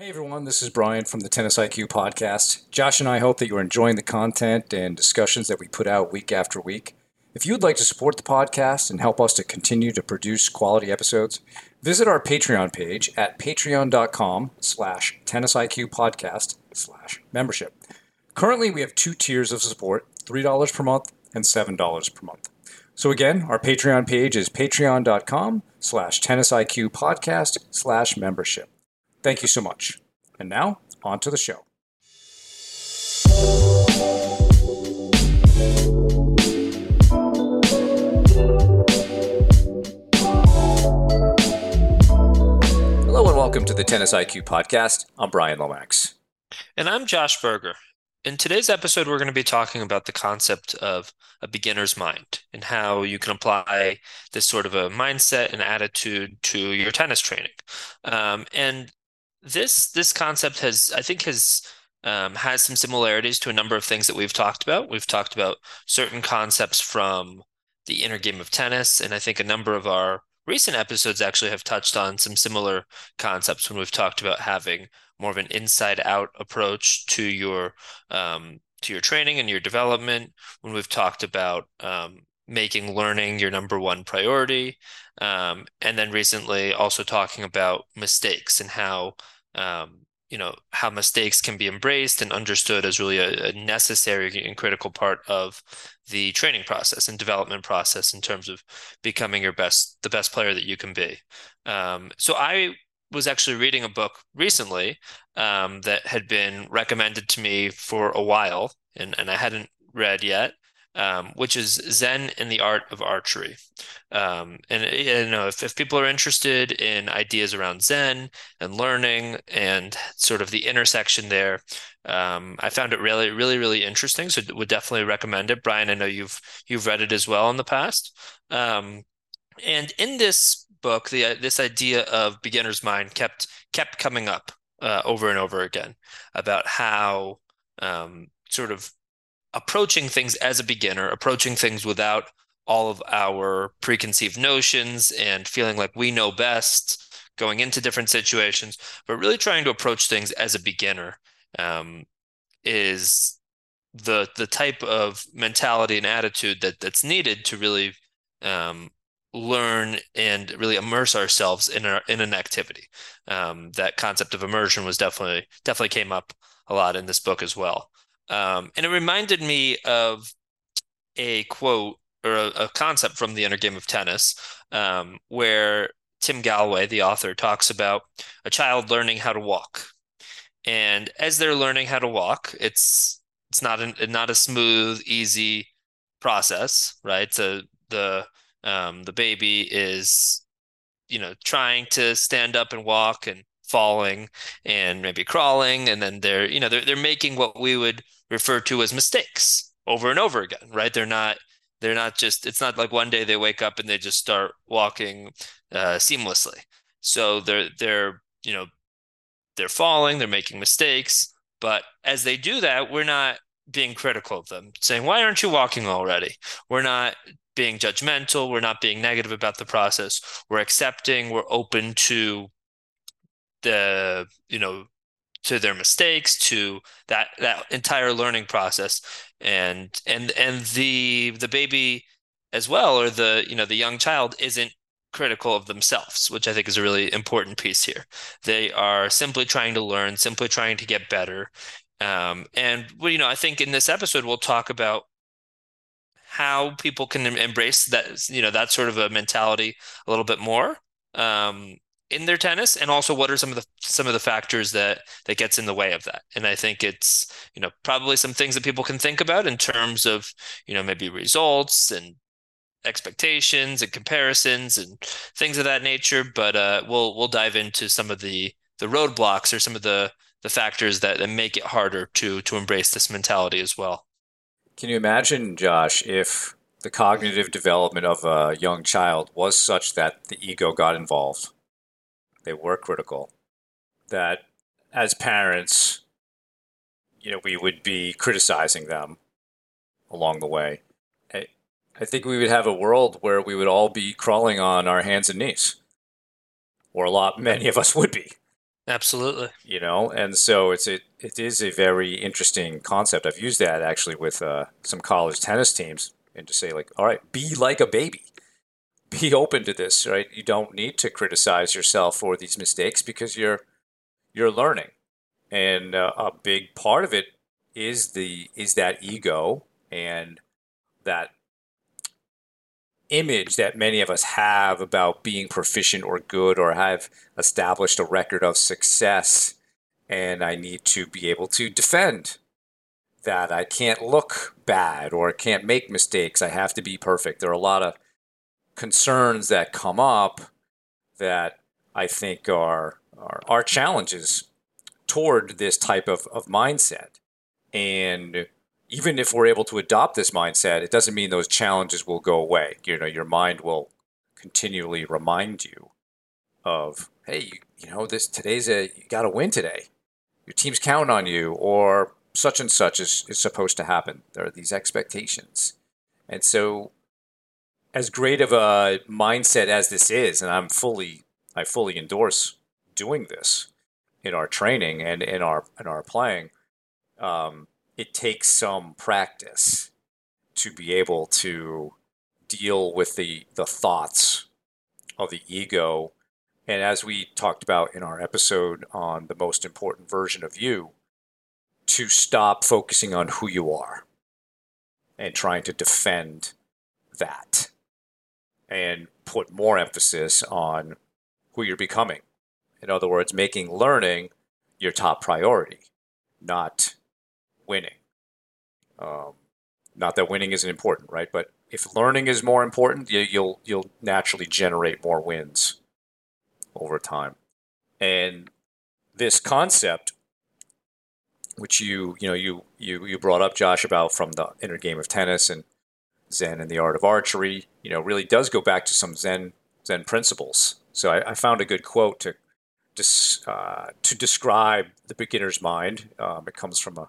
Hey everyone, this is Brian from the Tennis IQ podcast. Josh and I hope that you're enjoying the content and discussions that we put out week after week. If you would like to support the podcast and help us to continue to produce quality episodes, visit our Patreon page at patreon.com slash tennisiqpodcast slash membership. Currently, we have two tiers of support, $3 per month and $7 per month. So again, our Patreon page is patreon.com slash tennisiqpodcast slash membership. Thank you so much. And now, on to the show. Hello and welcome to the Tennis IQ podcast. I'm Brian Lomax. And I'm Josh Berger. In today's episode, we're going to be talking about the concept of a beginner's mind and how you can apply this sort of a mindset and attitude to your tennis training. Um, and this this concept has I think has um, has some similarities to a number of things that we've talked about. We've talked about certain concepts from the inner game of tennis, and I think a number of our recent episodes actually have touched on some similar concepts when we've talked about having more of an inside out approach to your um, to your training and your development. When we've talked about um, making learning your number one priority. Um, and then recently also talking about mistakes and how, um, you know, how mistakes can be embraced and understood as really a, a, necessary and critical part of the training process and development process in terms of becoming your best, the best player that you can be. Um, so I was actually reading a book recently um, that had been recommended to me for a while and, and I hadn't read yet um, which is Zen and the Art of Archery. Um, and you know, if, if people are interested in ideas around Zen and learning and sort of the intersection there, um, I found it really, really, really interesting. So would definitely recommend it. Brian, I know you've you've read it as well in the past. Um, and in this book, the this idea of beginner's mind kept kept coming up uh, over and over again about how um, sort of approaching things as a beginner, approaching things without all of our preconceived notions and feeling like we know best going into different situations, but really trying to approach things as a beginner um, is the the type of mentality and attitude that that's needed to really um, learn and really immerse ourselves in a, in an activity. Um, that concept of immersion was definitely definitely came up a lot in this book as well. Um, and it reminded me of a quote or a, a concept from the inner game of tennis, um, where Tim Gallwey, the author, talks about a child learning how to walk. And as they're learning how to walk, it's it's not an, not a smooth, easy process, right? So the um, the baby is, you know, trying to stand up and walk and falling and maybe crawling, and then they're you know they're they're making what we would referred to as mistakes over and over again, right? They're not they're not just it's not like one day they wake up and they just start walking uh, seamlessly. So they're they're you know they're falling, they're making mistakes, but as they do that, we're not being critical of them, saying why aren't you walking already? We're not being judgmental, we're not being negative about the process. We're accepting, we're open to the you know to their mistakes to that that entire learning process. And and and the the baby as well or the you know the young child isn't critical of themselves which i think is a really important piece here. They are simply trying to learn simply trying to get better. Um, and well, you know i think in this episode we'll talk about how people can embrace that you know that sort of a mentality a little bit more. Um, in their tennis and also what are some of the some of the factors that that gets in the way of that? And i think it's you know probably some things that people can think about in terms of you know maybe results and expectations and comparisons and things of that nature but uh, we'll we'll dive into some of the the roadblocks or some of the the factors that, that make it harder to to embrace this mentality as well. Can you imagine josh if the cognitive development of a young child was such that the ego got involved they were critical. That as parents, you know, we would be criticizing them along the way. I, I think we would have a world where we would all be crawling on our hands and knees, or a lot, many of us would be. Absolutely. You know, and so it's a, it is a very interesting concept. I've used that actually with uh, some college tennis teams, and to say like, all right, be like a baby, be open to this, right? You don't need to criticize yourself for these mistakes because you're you're learning, and uh, a big part of it is the is that ego and that image that many of us have about being proficient or good or have established a record of success. And I need to be able to defend that. I can't look bad or I can't make mistakes. I have to be perfect. There are a lot of concerns that come up that I think are, are, are challenges toward this type of, of mindset. And even if we're able to adopt this mindset, it doesn't mean those challenges will go away. You know, your mind will continually remind you of, hey, you, you know, this today's a you got to win today. Your team's counting on you, or such and such is, is supposed to happen. There are these expectations, and so as great of a mindset as this is, and I'm fully I fully endorse doing this in our training and in our in our playing. Um, it takes some practice to be able to deal with the the thoughts of the ego and as we talked about in our episode on the most important version of you to stop focusing on who you are and trying to defend that and put more emphasis on who you're becoming in other words making learning your top priority not winning. Um, not that winning isn't important, right? But if learning is more important, you, you'll you'll naturally generate more wins over time. And this concept, which you you know you you you brought up, Josh, about from the inner game of tennis and Zen and the art of archery, you know, really does go back to some Zen Zen principles. So I, I found a good quote to uh, to describe the beginner's mind. Um, it comes from a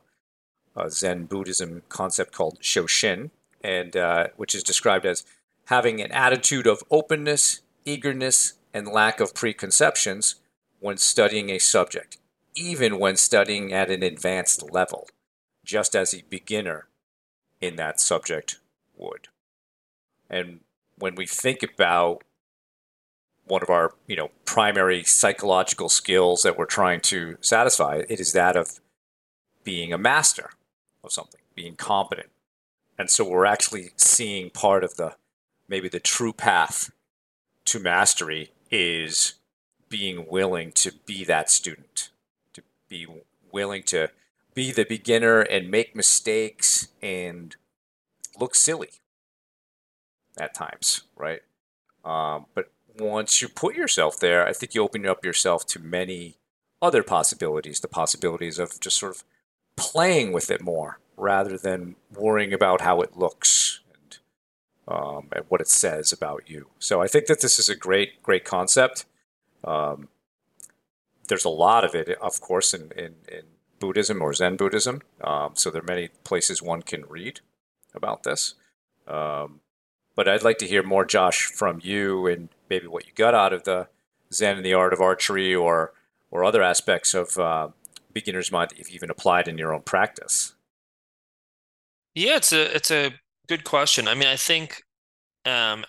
a Zen Buddhism concept called Shoshin, and uh, which is described as having an attitude of openness, eagerness, and lack of preconceptions when studying a subject, even when studying at an advanced level, just as a beginner in that subject would. And when we think about one of our, you know, primary psychological skills that we're trying to satisfy, it is that of being a master of something, being competent. And so we're actually seeing part of the maybe the true path to mastery is being willing to be that student, to be willing to be the beginner and make mistakes and look silly at times, right? Um, but once you put yourself there, I think you open up yourself to many other possibilities, the possibilities of just sort of playing with it more rather than worrying about how it looks and, um, and what it says about you. So I think that this is a great, great concept. Um, there's a lot of it, of course, in, in, in Buddhism or Zen Buddhism. Um, so there are many places one can read about this. Um, but I'd like to hear more, Josh, from you and maybe what you got out of the Zen and the art of archery or or other aspects of uh, beginner's mind if you've even applied in your own practice? Yeah, it's a it's a good question. I mean, I think um,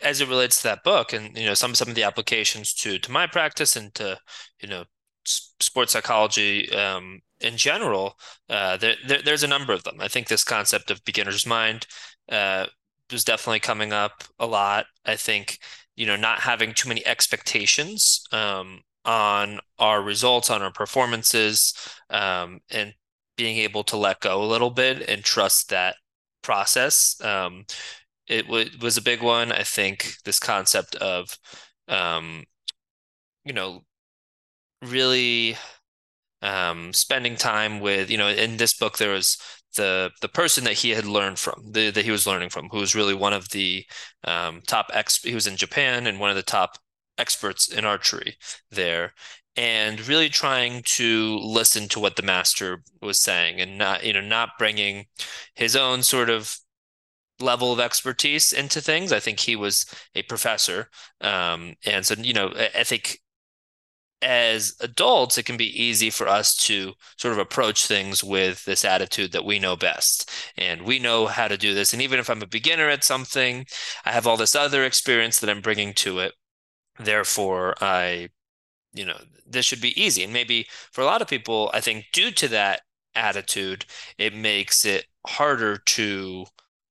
as it relates to that book, and you know, some some of the applications to to my practice and to you know sports psychology um, in general, uh, there, there, there's a number of them. I think this concept of beginner's mind uh, was definitely coming up a lot. I think you know not having too many expectations um, on our results, on our performances, um, and being able to let go a little bit and trust that process. Um, it w- was a big one. I think this concept of, um, you know, really um, spending time with, you know, in this book there was the the person that he had learned from, the, that he was learning from, who was really one of the um, top ex. He was in Japan and one of the top experts in archery there, and really trying to listen to what the master was saying and not you know not bringing his own sort of level of expertise into things i think he was a professor um, and so you know i, I think as adults, it can be easy for us to sort of approach things with this attitude that we know best and we know how to do this. And even if I'm a beginner at something, I have all this other experience that I'm bringing to it. Therefore, I, you know, this should be easy. And maybe for a lot of people, I think due to that attitude, it makes it harder to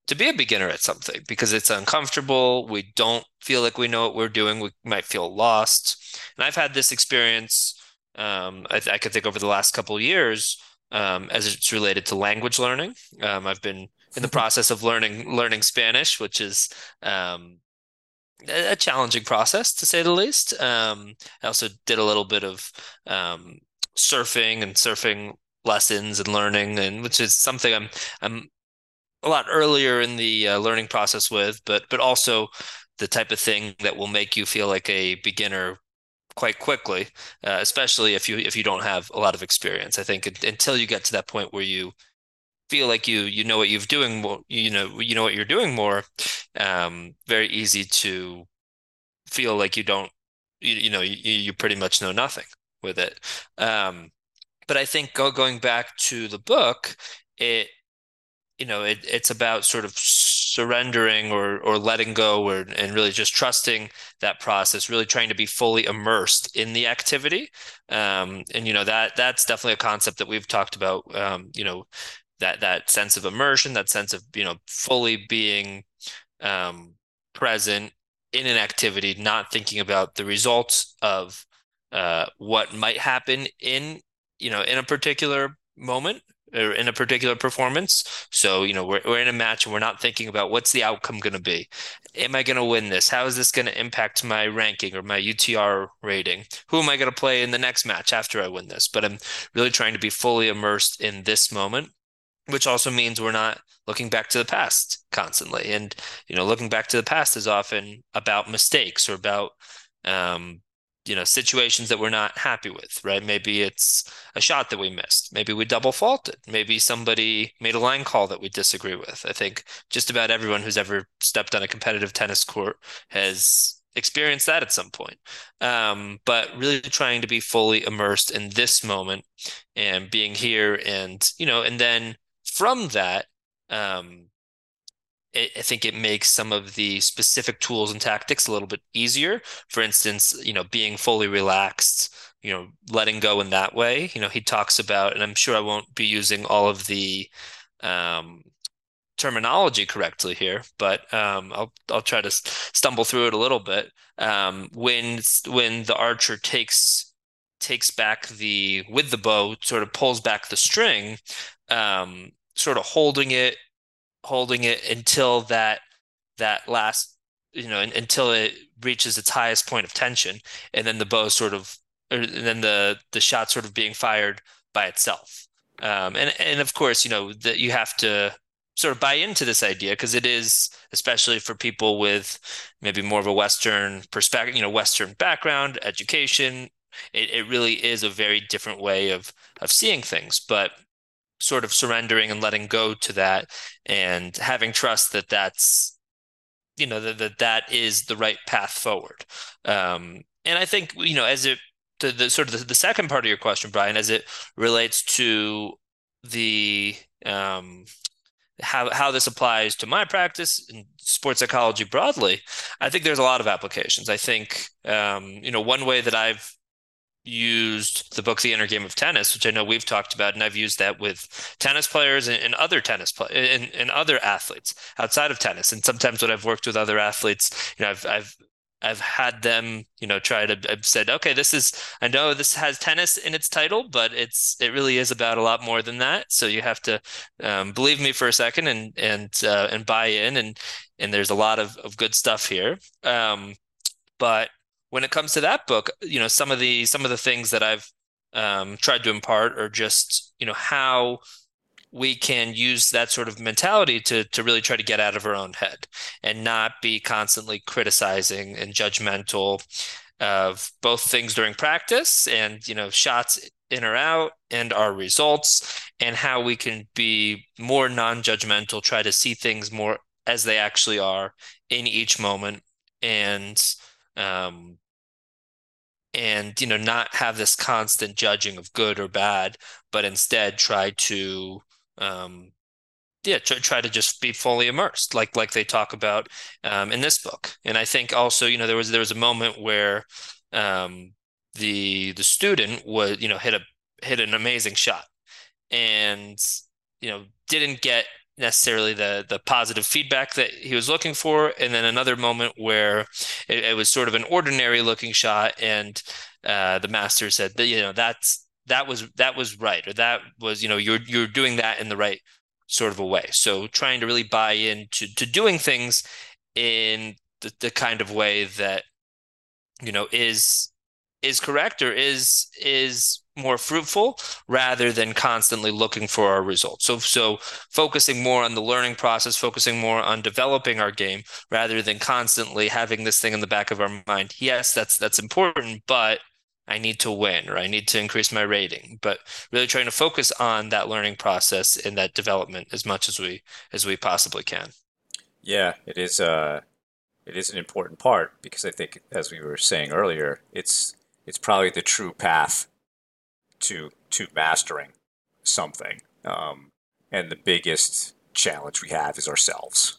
to be a beginner at something because it's uncomfortable. We don't feel like we know what we're doing. We might feel lost. And I've had this experience. Um, I, I could think over the last couple of years um, as it's related to language learning. Um, I've been in the process of learning learning Spanish, which is um, a challenging process to say the least. Um, I also did a little bit of um, surfing and surfing lessons and learning, and which is something I'm I'm a lot earlier in the uh, learning process with, but but also the type of thing that will make you feel like a beginner quite quickly, uh, especially if you if you don't have a lot of experience. I think until you get to that point where you feel like you you know what you're doing more, you know you know what you're doing more, um, very easy to feel like you don't you, you know you, you pretty much know nothing with it. Um, but I think go, going back to the book, it you know it, it's about sort of surrendering or or letting go or and really just trusting that process really trying to be fully immersed in the activity. Um, and you know that that's definitely a concept that we've talked about um, you know that that sense of immersion that sense of you know fully being um, present in an activity not thinking about the results of uh, what might happen in you know in a particular moment or in a particular performance. So, you know, we're, we're in a match and we're not thinking about what's the outcome going to be. Am I going to win this? How is this going to impact my ranking or my UTR rating? Who am I going to play in the next match after I win this? But I'm really trying to be fully immersed in this moment, which also means we're not looking back to the past constantly. And, you know, looking back to the past is often about mistakes or about, um, you know situations that we're not happy with right? Maybe it's a shot that we missed. Maybe we double faulted. Maybe somebody made a line call that we disagree with. I think just about everyone who's ever stepped on a competitive tennis court has experienced that at some point. Um, but really trying to be fully immersed in this moment and being here and you know and then from that um, I think it makes some of the specific tools and tactics a little bit easier. For instance, you know, being fully relaxed, you know, letting go in that way. You know, he talks about, and I'm sure I won't be using all of the um, terminology correctly here, but um, I'll I'll try to stumble through it a little bit. Um, when when the archer takes takes back the with the bow, sort of pulls back the string, um, sort of holding it holding it until that that last you know until it reaches its highest point of tension and then the bow sort of or, and then the the shot sort of being fired by itself. Um, and and of course you know that you have to sort of buy into this idea because it is especially for people with maybe more of a western perspective you know western background education it, it really is a very different way of of seeing things. But sort of surrendering and letting go to that and having trust that that's you know that that, that is the right path forward um, and i think you know as it the, the sort of the, the second part of your question brian as it relates to the um, how how this applies to my practice and sports psychology broadly, I think there's a lot of applications. I think um, you know one way that I've used the book The Inner Game of Tennis, which I know we've talked about, and I've used that with tennis players and, and other tennis play and, and other athletes outside of tennis. And sometimes when I've worked with other athletes, you know, I've I've I've had them, you know, try to I've said, okay, this is I know this has tennis in its title, but it's it really is about a lot more than that. So you have to um, believe me for a second and and uh, and buy in and and there's a lot of, of good stuff here. Um, but when it comes to that book, you know, some of the some of the things that I've um, tried to impart are just you know how we can use that sort of mentality to to really try to get out of our own head and not be constantly criticizing and judgmental of both things during practice and you know shots in or out and our results and how we can be more non-judgmental try to see things more as they actually are in each moment and um, and you know not have this constant judging of good or bad, but instead try to um, yeah try, try to just be fully immersed like like they talk about um, in this book. And i think also you know there was there was a moment where um, the the student was you know hit a hit an amazing shot and you know didn't get necessarily the the positive feedback that he was looking for. And then another moment where it, it was sort of an ordinary looking shot and uh, the master said that you know that's that was that was right or that was you know you're you're doing that in the right sort of a way. So trying to really buy into to doing things in the, the kind of way that you know is is correct or is is more fruitful rather than constantly looking for our results. So so focusing more on the learning process, focusing more on developing our game rather than constantly having this thing in the back of our mind. Yes, that's that's important, but I need to win or I need to increase my rating. But really trying to focus on that learning process and that development as much as we as we possibly can. Yeah, it is uh it is an important part because I think as we were saying earlier, it's it's probably the true path to to mastering something. Um, and the biggest challenge we have is ourselves,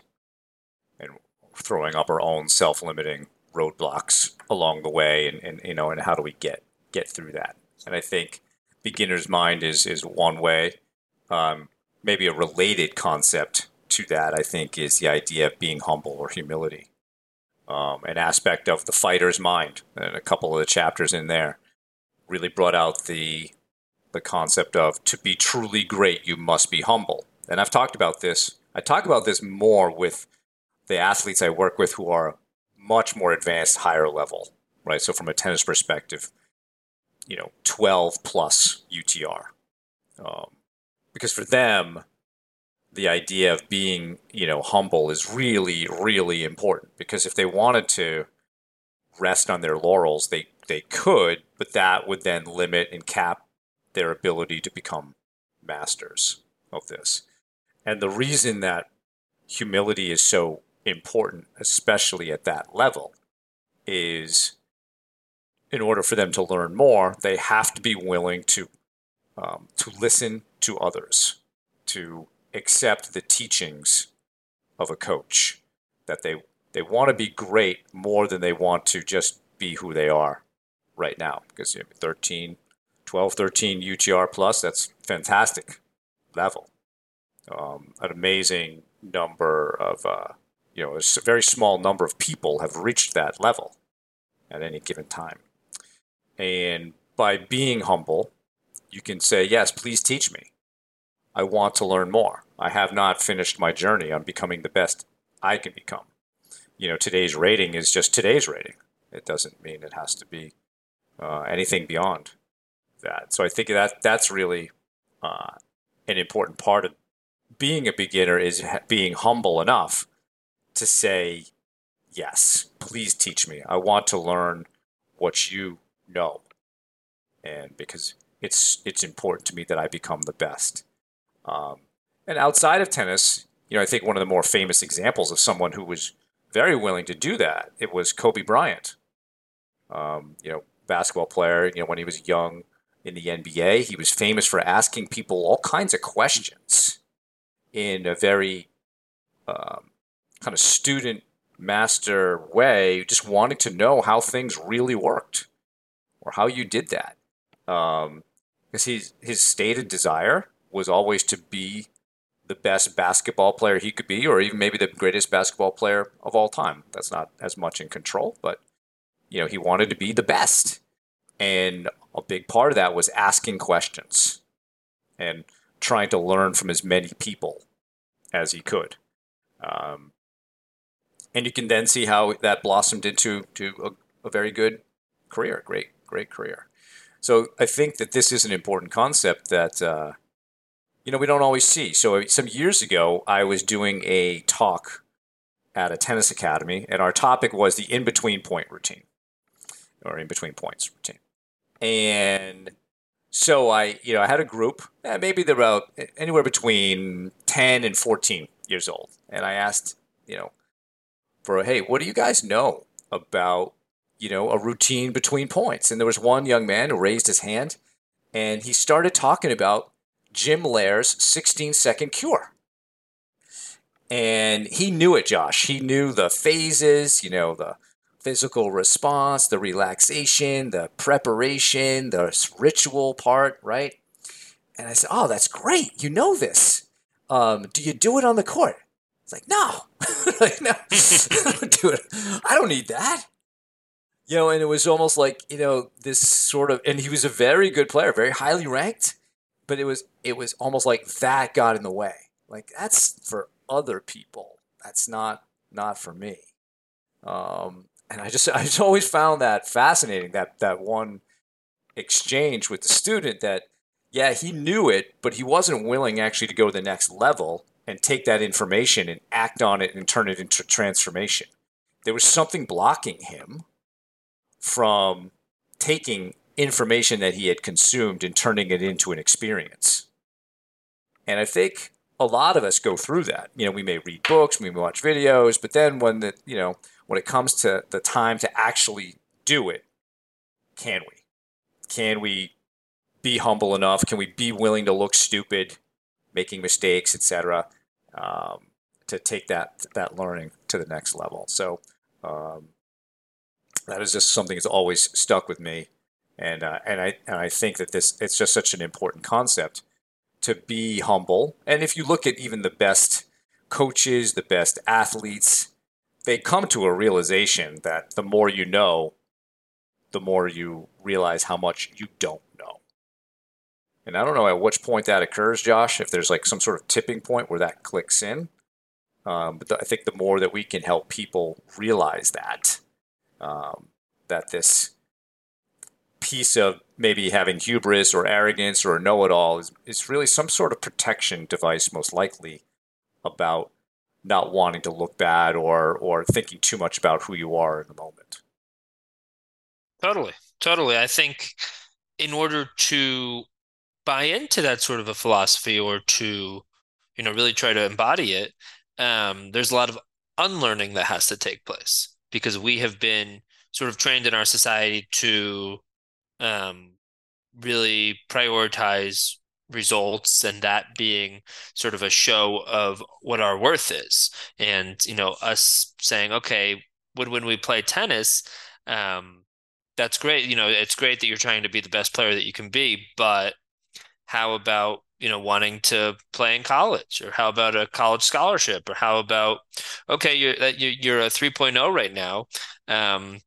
and throwing up our own self-limiting roadblocks along the way, and, and you know, and how do we get get through that? And I think beginner's mind is is one way. Um, maybe a related concept to that, I think, is the idea of being humble or humility. Um, an aspect of the fighter's mind, and a couple of the chapters in there really brought out the the concept of to be truly great, you must be humble. And I've talked about this. I talk about this more with the athletes I work with who are much more advanced, higher level, right? So from a tennis perspective, you know, 12 plus UTR. Um, because for them, the idea of being, you know, humble is really, really important. Because if they wanted to rest on their laurels, they they could, but that would then limit and cap their ability to become masters of this. And the reason that humility is so important, especially at that level, is in order for them to learn more, they have to be willing to um, to listen to others, to accept the teachings of a coach. That they they want to be great more than they want to just be who they are right now. Because you know, 13, 12, 13 UTR plus, that's fantastic level. Um, an amazing number of, uh, you know, a very small number of people have reached that level at any given time. And by being humble, you can say, yes, please teach me. I want to learn more. I have not finished my journey on becoming the best I can become. You know, today's rating is just today's rating. It doesn't mean it has to be uh, anything beyond that. So I think that that's really uh, an important part of being a beginner is being humble enough to say, yes, please teach me. I want to learn what you know. And because it's it's important to me that I become the best. Um, and outside of tennis, you know, I think one of the more famous examples of someone who was very willing to do that, it was Kobe Bryant. Um, you know, basketball player, you know, when he was young, in the NBA. He was famous for asking people all kinds of questions in a very um, kind of student master way, just wanting to know how things really worked or how you did that. Um, because his his stated desire was always to be the best basketball player he could be, or even maybe the greatest basketball player of all time. That's not as much in control, but you know he wanted to be the best, and a big part of that was asking questions and trying to learn from as many people as he could. Um, and you can then see how that blossomed into to a, a very good career, great, great career. So I think that this is an important concept that uh, you know we don't always see. So some years ago, I was doing a talk at a tennis academy, and our topic was the in between point routine, or in between points routine. And so I, you know, I had a group, eh, maybe they're about anywhere between 10 and 14 years old. And I asked, you know, for, hey, what do you guys know about, you know, a routine between points. And there was one young man who raised his hand and he started talking about Jim Loehr's 16 second cure. And he knew it, Josh. He knew the phases, you know, the physical response, the relaxation, the preparation, the ritual part, right? And I said, Oh, that's great. You know this. Um, do you do it on the court? It's like, No, like, no, do it. I don't need that. You know, and it was almost like, you know, this sort of, and he was a very good player, very highly ranked, but it was, it was almost like that got in the way. Like, that's for other people. That's not, not for me. Um, and I just I just always found that fascinating that that one exchange with the student that yeah he knew it but he wasn't willing actually to go to the next level and take that information and act on it and turn it into transformation there was something blocking him from taking information that he had consumed and turning it into an experience and i think a lot of us go through that you know we may read books we may watch videos but then when the you know when it comes to the time to actually do it, can we? Can we be humble enough? Can we be willing to look stupid, making mistakes, etc., um, to take that that learning to the next level? So um, that is just something that's always stuck with me, and uh, and I and I think that this it's just such an important concept to be humble. And if you look at even the best coaches, the best athletes, they come to a realization that the more you know, the more you realize how much you don't know. And I don't know at which point that occurs, Josh, if there's like some sort of tipping point where that clicks in. Um, but I think the more that we can help people realize that, um, that this piece of maybe having hubris or arrogance or know it all is, is really some sort of protection device, most likely, about not wanting to look bad or or thinking too much about who you are in the moment. Totally. Totally. I think in order to buy into that sort of a philosophy or to you know really try to embody it um, there's a lot of unlearning that has to take place because we have been sort of trained in our society to um, really prioritize results and that being sort of a show of what our worth is. And you know us saying okay when when we play tennis um that's great you know it's great that you're trying to be the best player that you can be but how about you know wanting to play in college? Or how about a college scholarship? Or how about okay you're you're a 3.0 right now um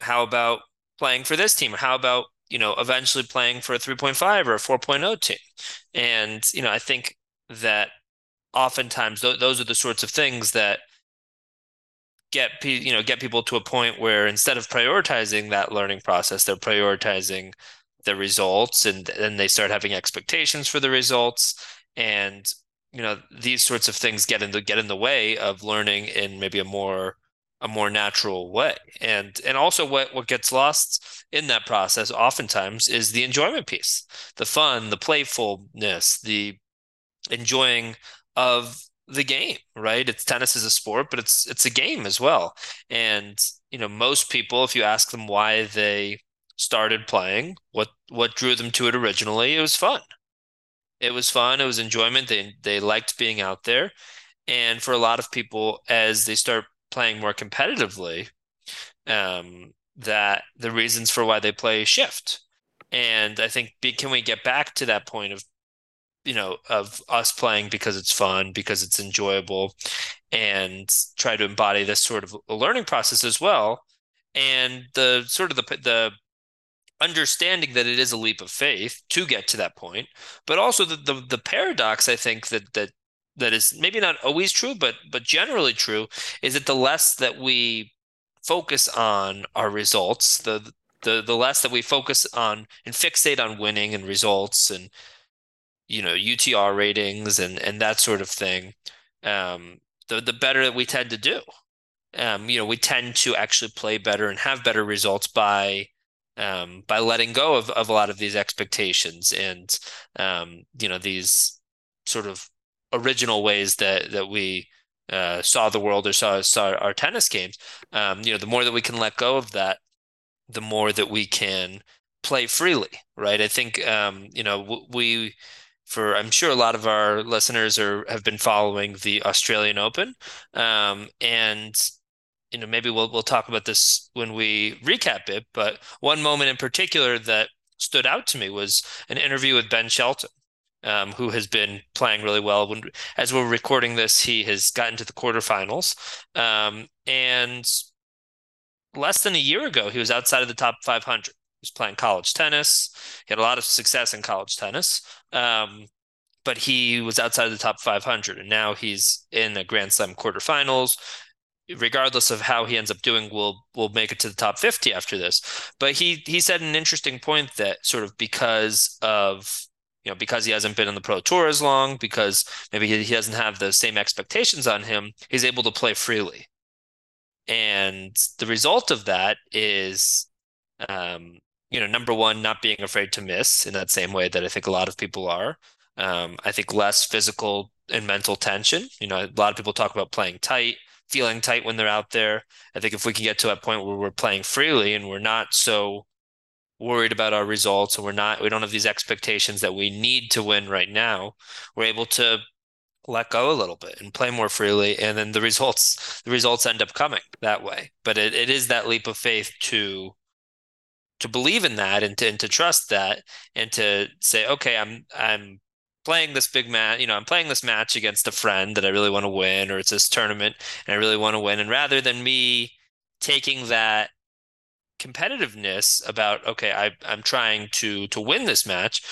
how about playing for this team or how about you know, eventually playing for a 3.5 or a 4.0 team. And, you know, I think that oftentimes th- those are the sorts of things that get pe- you know get people to a point where instead of prioritizing that learning process they're prioritizing the results and then they start having expectations for the results and you know these sorts of things get in the get in the way of learning in maybe a more a more natural way. And and also what what gets lost in that process oftentimes is the enjoyment piece, the fun, the playfulness, the enjoying of the game, right? It's tennis is a sport, but it's it's a game as well. And you know, most people if you ask them why they started playing, what what drew them to it originally, it was fun. It was fun, it was enjoyment. They they liked being out there. And for a lot of people as they start playing more competitively, um, that the reasons for why they play shift. And I think can we get back to that point of you know of us playing because it's fun because it's enjoyable and try to embody this sort of learning process as well and the sort of the the understanding that it is a leap of faith to get to that point but also the the, the paradox i think that that that is maybe not always true, but but generally true, is that the less that we focus on our results, the the the less that we focus on and fixate on winning and results and you know UTR ratings and and that sort of thing, um, the the better that we tend to do. Um, you know, we tend to actually play better and have better results by um, by letting go of, of a lot of these expectations and um, you know these sort of original ways that that we uh, saw the world or saw saw our tennis games. Um, you know, the more that we can let go of that, the more that we can play freely, right? I think um, you know we for I'm sure a lot of our listeners are have been following the Australian Open, um, and you know maybe we'll we'll talk about this when we recap it. But one moment in particular that stood out to me was an interview with Ben Shelton. Um, who has been playing really well. When, as we're recording this, he has gotten to the quarterfinals. Um, and less than a year ago, he was outside of the top 500. He was playing college tennis. He had a lot of success in college tennis. Um, but he was outside of the top 500 and now he's in the grand slam quarterfinals regardless of how he ends up doing will will make it to the top 50 after this but he he said an interesting point that sort of because of you know because he hasn't been in the pro tour as long because maybe he, he doesn't have the same expectations on him he's able to play freely and the result of that is, um, you know, number one, not being afraid to miss in that same way that I think a lot of people are. Um, I think less physical and mental tension. You know, a lot of people talk about playing tight, feeling tight when they're out there. I think if we can get to a point where we're playing freely and we're not so worried about our results and we're not we don't have these expectations that we need to win right now, we're able to let go a little bit and play more freely and then the results the results end up coming that way. But it, it is that leap of faith to to believe in that and to, and to trust that and to say okay i'm i'm playing this big match you know i'm playing this match against a friend that i really want to win or it's this tournament and i really want to win. And rather than me taking that competitiveness about okay I, i'm trying to to win this match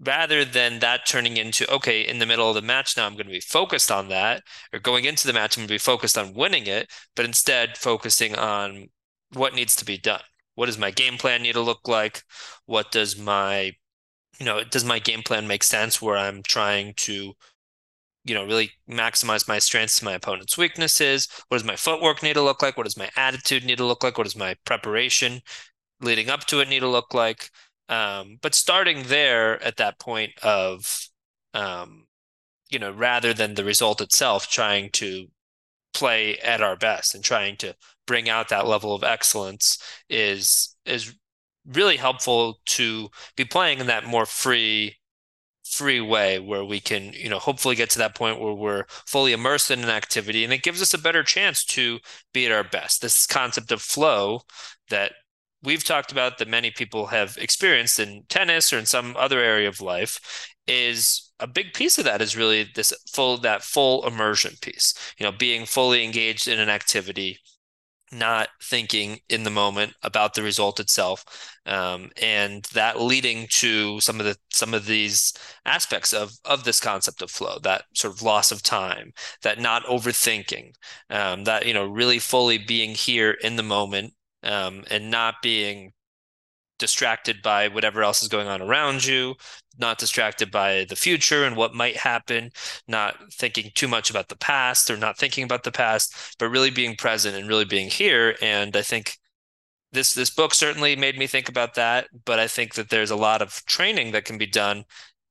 rather than that turning into okay in the middle of the match now i'm going to be focused on that or going into the match i'm going to be focused on winning it but instead focusing on what needs to be done. What does my game plan need to look like? What does my you know does my game plan make sense where i'm trying to you know really maximize my strengths my opponent's weaknesses. What does my footwork need to look like? What does my attitude need to look like? What does my preparation leading up to it need to look like? Um, but starting there at that point of, um, you know, rather than the result itself, trying to play at our best and trying to bring out that level of excellence is is really helpful to be playing in that more free free way where we can you know hopefully get to that point where we're fully immersed in an activity and it gives us a better chance to be at our best. This concept of flow that we've talked about that many people have experienced in tennis or in some other area of life is a big piece of that is really this full that full immersion piece you know being fully engaged in an activity not thinking in the moment about the result itself um, and that leading to some of the some of these aspects of of this concept of flow that sort of loss of time that not overthinking um, that you know really fully being here in the moment um, and not being distracted by whatever else is going on around you, not distracted by the future and what might happen, not thinking too much about the past or not thinking about the past, but really being present and really being here. And I think this this book certainly made me think about that. But I think that there's a lot of training that can be done.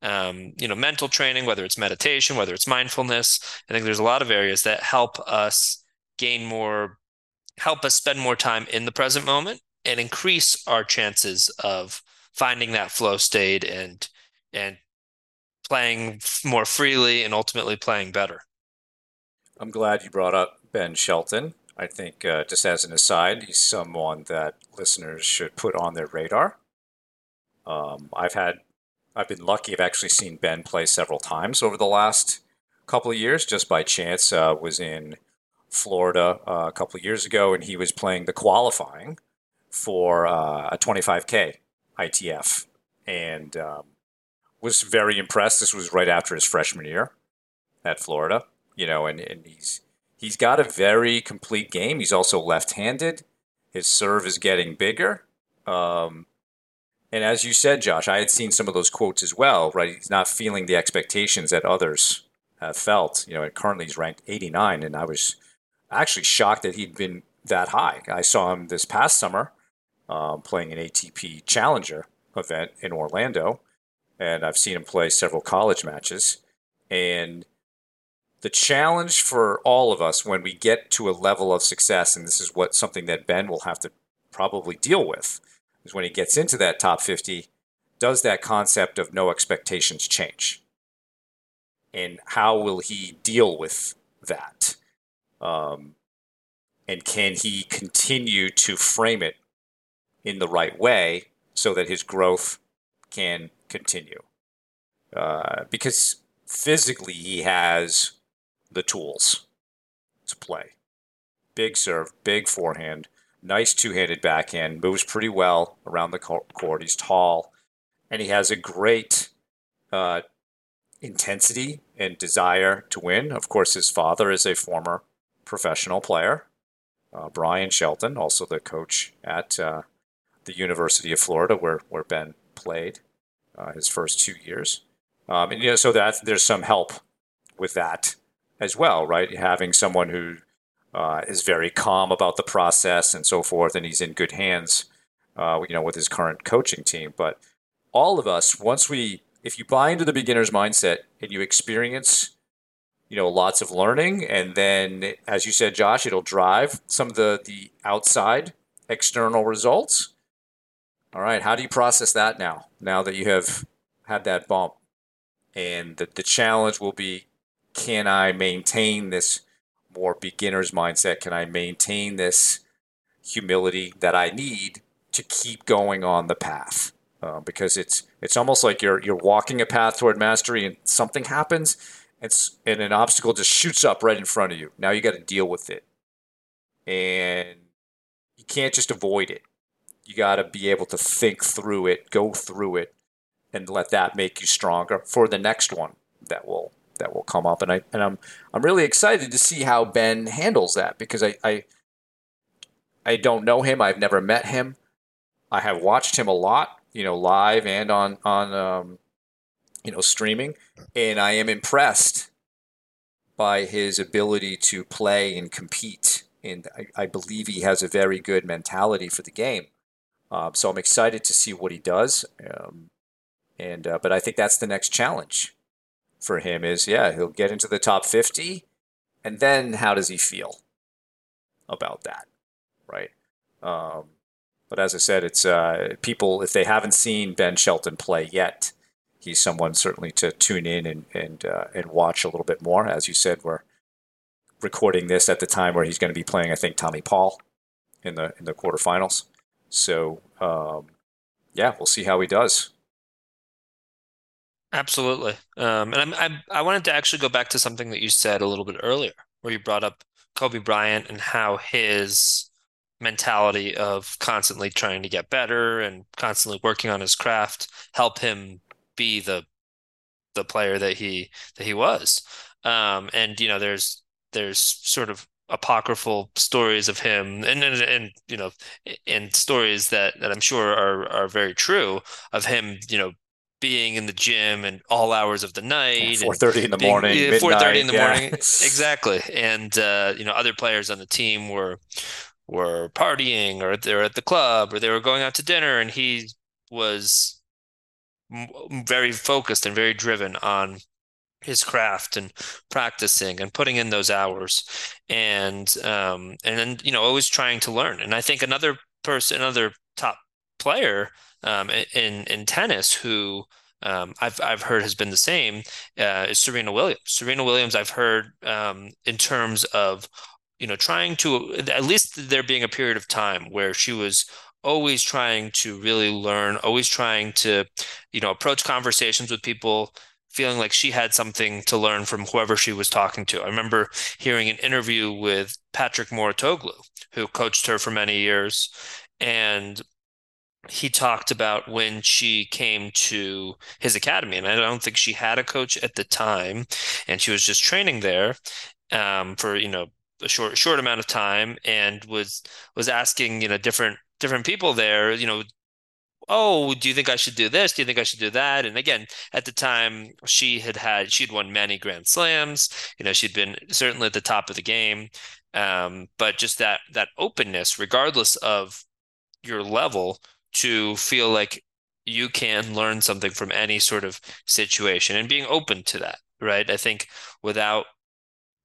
Um, you know, mental training, whether it's meditation, whether it's mindfulness. I think there's a lot of areas that help us gain more help us spend more time in the present moment and increase our chances of finding that flow state and and playing more freely and ultimately playing better. I'm glad you brought up Ben Shelton. I think, uh, just as an aside, he's someone that listeners should put on their radar. Um, I've had, I've been lucky. I've actually seen Ben play several times over the last couple of years, just by chance. Uh, was in Florida uh, a couple of years ago, and he was playing the qualifying for uh, a 25K ITF and um, was very impressed. This was right after his freshman year at Florida, you know, and, and he's he's got a very complete game. He's also left-handed. His serve is getting bigger. Um, and as you said, Josh, I had seen some of those quotes as well, right? He's not feeling the expectations that others have felt. You know, currently he's ranked 89, and I was actually shocked that he'd been that high. I saw him this past summer um, playing an ATP Challenger event in Orlando, and I've seen him play several college matches. And the challenge for all of us when we get to a level of success, and this is what something that Ben will have to probably deal with is when he gets into that top 50, does that concept of no expectations change? And how will he deal with that? Um, and can he continue to frame it in the right way so that his growth can continue? Uh, because physically, he has the tools to play. Big serve, big forehand, nice two handed backhand, moves pretty well around the court. He's tall, and he has a great uh, intensity and desire to win. Of course, his father is a former professional player, uh, Bryan Shelton, also the coach at uh, the University of Florida, where, where Ben played uh, his first two years. Um, and you know, so that there's some help with that as well, right? Having someone who uh, is very calm about the process and so forth, and he's in good hands, uh, you know, with his current coaching team. But all of us, once we, if you buy into the beginner's mindset and you experience, you know, lots of learning, and then, as you said, Josh, it'll drive some of the the outside external results. All right, how do you process that now? Now that you have had that bump, and the, the challenge will be can I maintain this more beginner's mindset? Can I maintain this humility that I need to keep going on the path? Uh, because it's it's almost like you're you're walking a path toward mastery and something happens and, and an obstacle just shoots up right in front of you. Now you got to deal with it. And you can't just avoid it. You got to be able to think through it, go through it, and let that make you stronger for the next one that will that will come up. And I and I'm I'm really excited to see how Ben handles that because I I, I don't know him. I've never met him. I have watched him a lot, you know, live and on on um, you know streaming, and I am impressed by his ability to play and compete. And I, I believe he has a very good mentality for the game. Um, so I'm excited to see what he does. Um, and uh, but I think that's the next challenge for him is yeah he'll get into the top 50 and then how does he feel about that right? Um, but as I said it's uh, people if they haven't seen Ben Shelton play yet he's someone certainly to tune in and and uh, and watch a little bit more. As you said we're recording this at the time where he's going to be playing I think Tommy Paul in the in the quarterfinals so um, yeah we'll see how he does Absolutely. Um, and I'm, I'm, I wanted to actually go back to something that you said a little bit earlier, where you brought up Kobe Bryant and how his mentality of constantly trying to get better and constantly working on his craft help him be the the player that he that he was. Um, and you know, there's there's sort of apocryphal stories of him and and, and you know and stories that that I'm sure are are very true of him you know being in the gym and all hours of the night. Four thirty in the being, morning. Four thirty in the yeah. morning. exactly. And uh, you know, other players on the team were were partying or they're at the club or they were going out to dinner, and he was very focused and very driven on his craft and practicing and putting in those hours and um and then you know always trying to learn and i think another person another top player um, in in tennis who um, I've I've heard has been the same uh, is Serena Williams. Serena Williams, I've heard um, in terms of you know trying to at least there being a period of time where she was always trying to really learn, always trying to you know approach conversations with people feeling like she had something to learn from whoever she was talking to. I remember hearing an interview with Patrick Mouratoglou, who coached her for many years, and he talked about when she came to his academy, and I don't think she had a coach at the time, and she was just training there um, for you know a short short amount of time, and was was asking you know different different people there, you know, oh, do you think I should do this? Do you think I should do that? And again, at the time, she had had she'd won many Grand Slams. You know, she'd been certainly at the top of the game. Um, but just that that openness, regardless of your level, to feel like you can learn something from any sort of situation and being open to that, right? I think without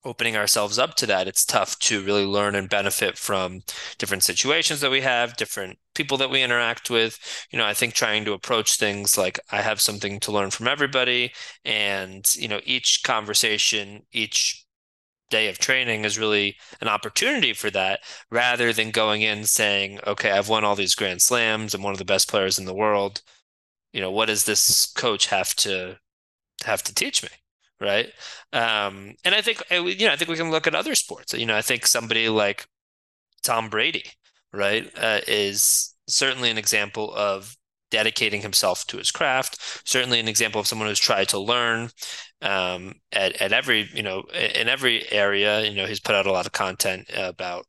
opening ourselves up to that, it's tough to really learn and benefit from different situations that we have, different people that we interact with. You know, I think trying to approach things like I have something to learn from everybody, and you know, each conversation, each day of training is really an opportunity for that rather than going in saying, okay, I've won all these grand slams. I'm one of the best players in the world. You know, what does this coach have to have to teach me? Right. Um, and I think, you know, I think we can look at other sports. You know, I think somebody like Tom Brady, right, uh, is certainly an example of dedicating himself to his craft. Certainly an example of someone who's tried to learn um, at at every you know in every area. You know, he's put out a lot of content about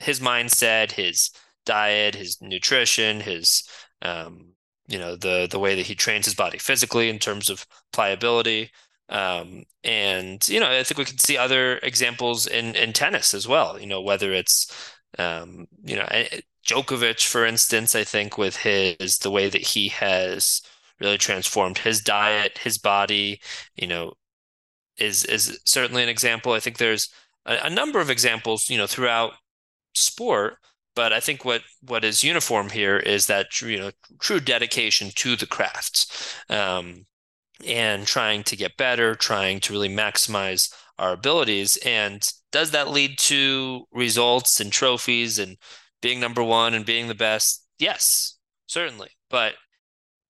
his mindset, his diet, his nutrition, his um, you know the the way that he trains his body physically in terms of pliability. Um, and you know, I think we can see other examples in in tennis as well. You know, whether it's um, you know Djokovic, for instance, I think with his the way that he has really transformed his diet, his body, you know, is is certainly an example. I think there's a, a number of examples, you know, throughout sport, but I think what what is uniform here is that you know true dedication to the crafts, um, and trying to get better, trying to really maximize our abilities. And does that lead to results and trophies and being number one and being the best? Yes, certainly. But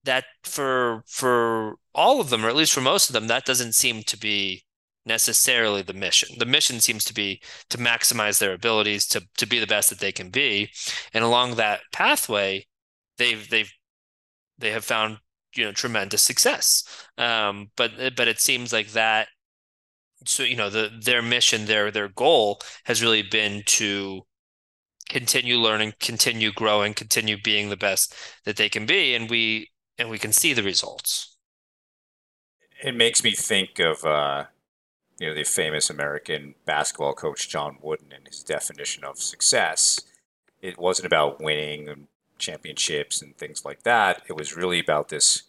that for for all of them, or at least for most of them, that doesn't seem to be necessarily the mission. The mission seems to be to maximize their abilities to to be the best that they can be, and along that pathway, they've they've they have found you know tremendous success. Um, but but it seems like that. So you know the their mission, their their goal has really been to continue learning, continue growing, continue being the best that they can be, and we and we can see the results. It makes me think of uh, you know the famous American basketball coach John Wooden and his definition of success. It wasn't about winning championships and things like that. It was really about this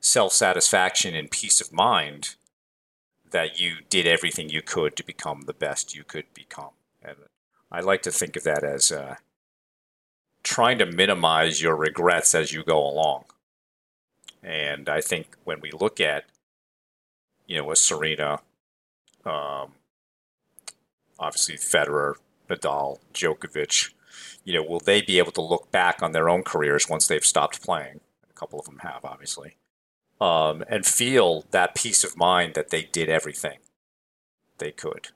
self satisfaction and peace of mind that you did everything you could to become the best you could become. And I like to think of that as uh, trying to minimize your regrets as you go along. And I think when we look at, you know, a Serena, um, obviously Federer, Nadal, Djokovic, you know, will they be able to look back on their own careers once they've stopped playing? A couple of them have, obviously, um, and feel that peace of mind that they did everything they could.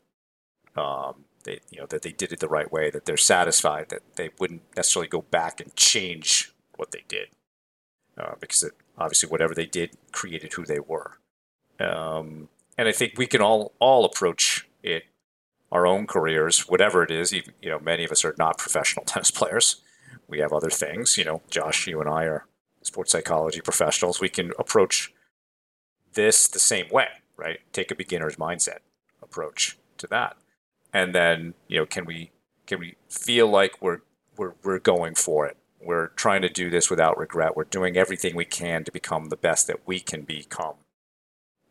Um, they you know that they did it the right way, that they're satisfied, that they wouldn't necessarily go back and change what they did, uh, because it, obviously whatever they did created who they were. Um, and I think we can all all approach it our own careers, whatever it is. Even, you know, many of us are not professional tennis players. We have other things. You know, Josh, you and I are sports psychology professionals. We can approach this the same way, right? Take a beginner's mindset approach to that and then you know can we can we feel like we're we're we're going for it we're trying to do this without regret we're doing everything we can to become the best that we can become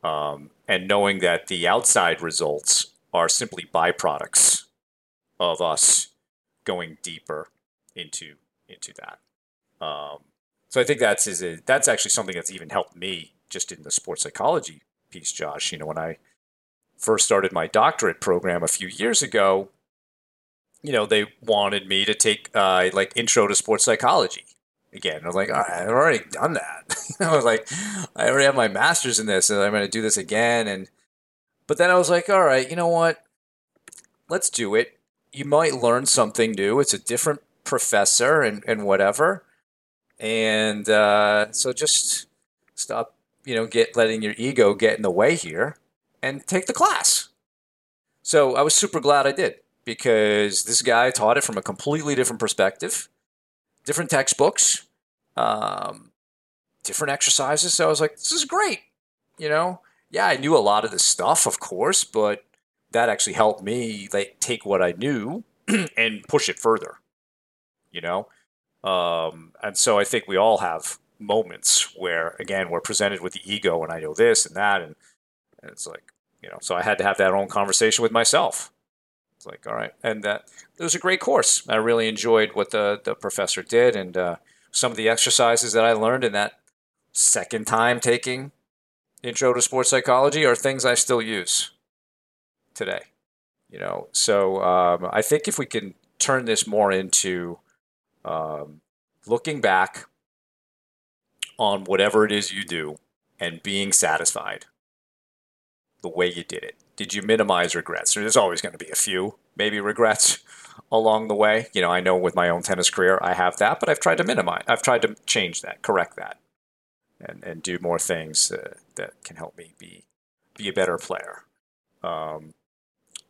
um, and knowing that the outside results are simply byproducts of us going deeper into into that um, so I think that's is a, that's actually something that's even helped me just in the sports psychology piece, Josh. You know, when I first started my doctorate program a few years ago, you know, they wanted me to take uh, like intro to sports psychology again. I was like, I've already done that. I was like, I already have my master's in this, and I'm going to do this again. And but then I was like, all right, you know what? Let's do it. You might learn something new. It's a different professor and, and whatever. And uh, so just stop, you know, get letting your ego get in the way here and take the class. So I was super glad I did because this guy taught it from a completely different perspective, different textbooks, um, different exercises. So I was like, this is great. You know, yeah, I knew a lot of this stuff, of course, but that actually helped me like take what I knew and push it further. You know, um, and so I think we all have moments where, again, we're presented with the ego, and I know this and that, and and it's like, You know, so I had to have that own conversation with myself. It's like, all right, and that it was a great course. I really enjoyed what the the professor did, and uh, some of the exercises that I learned in that second time taking intro to sports psychology are things I still use today. You know, so um, I think if we can turn this more into um, looking back on whatever it is you do and being satisfied the way you did it. Did you minimize regrets? There's always going to be a few, maybe regrets along the way. You know, I know with my own tennis career, I have that, but I've tried to minimize. I've tried to change that, correct that, and and do more things uh, that can help me be be a better player. Um,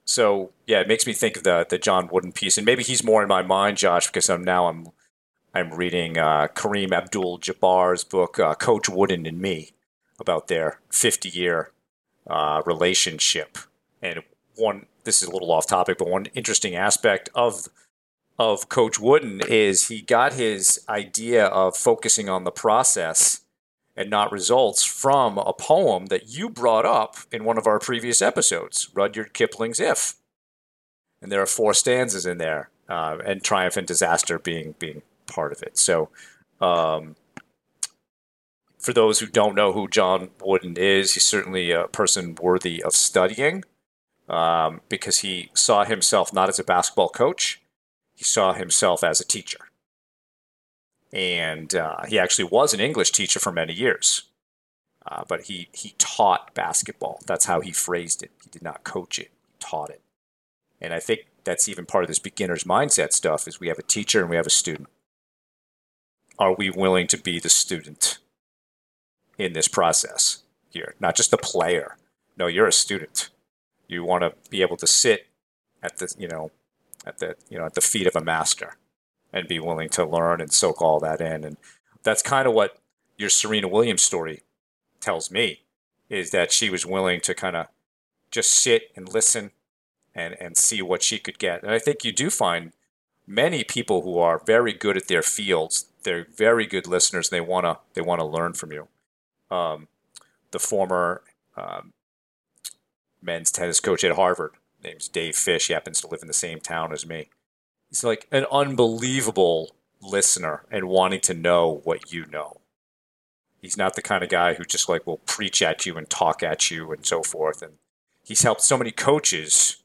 so yeah, it makes me think of the the John Wooden piece, and maybe he's more in my mind, Josh, because I'm now I'm I'm reading uh, Kareem Abdul-Jabbar's book, uh, Coach Wooden and Me, about their 50 year uh, relationship. And one, this is a little off topic, but one interesting aspect of of Coach Wooden is he got his idea of focusing on the process and not results from a poem that you brought up in one of our previous episodes, Rudyard Kipling's If. And there are four stanzas in there, uh, and triumph and disaster being being part of it. So, um, for those who don't know who John Wooden is, he's certainly a person worthy of studying um, because he saw himself not as a basketball coach, he saw himself as a teacher and uh, he actually was an English teacher for many years. Uh, but he he taught basketball. That's how he phrased it. He did not coach it; he taught it. And I think that's even part of this beginner's mindset stuff. Is we have a teacher and we have a student. Are we willing to be the student in this process here? Not just the player. No, you're a student. You want to be able to sit at the you know at the you know at the feet of a master and be willing to learn and soak all that in. And that's kind of what your Serena Williams story tells me is that she was willing to kind of just sit and listen and, and see what she could get. And I think you do find many people who are very good at their fields. They're very good listeners. And they wanna they wanna learn from you. Um, the former um, men's tennis coach at Harvard, name's Dave Fish. He happens to live in the same town as me he's like an unbelievable listener and wanting to know what you know. He's not the kind of guy who just like will preach at you and talk at you and so forth. And he's helped so many coaches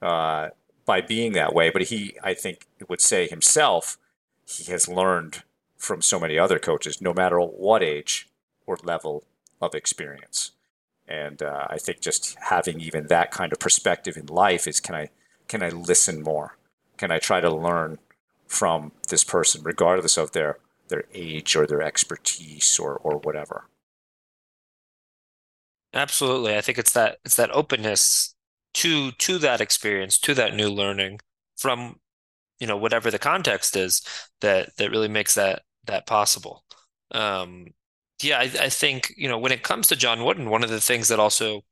uh, by being that way. But he, I think, would say himself, he has learned from so many other coaches, no matter what age or level of experience. And uh, I think just having even that kind of perspective in life is can I can I listen more? Can I try to learn from this person, regardless of their their age or their expertise or or whatever. Absolutely. I think it's that it's that openness to to that experience, to that new learning from you know whatever the context is that that really makes that that possible. Um yeah, I, I think, you know, when it comes to John Wooden, one of the things that also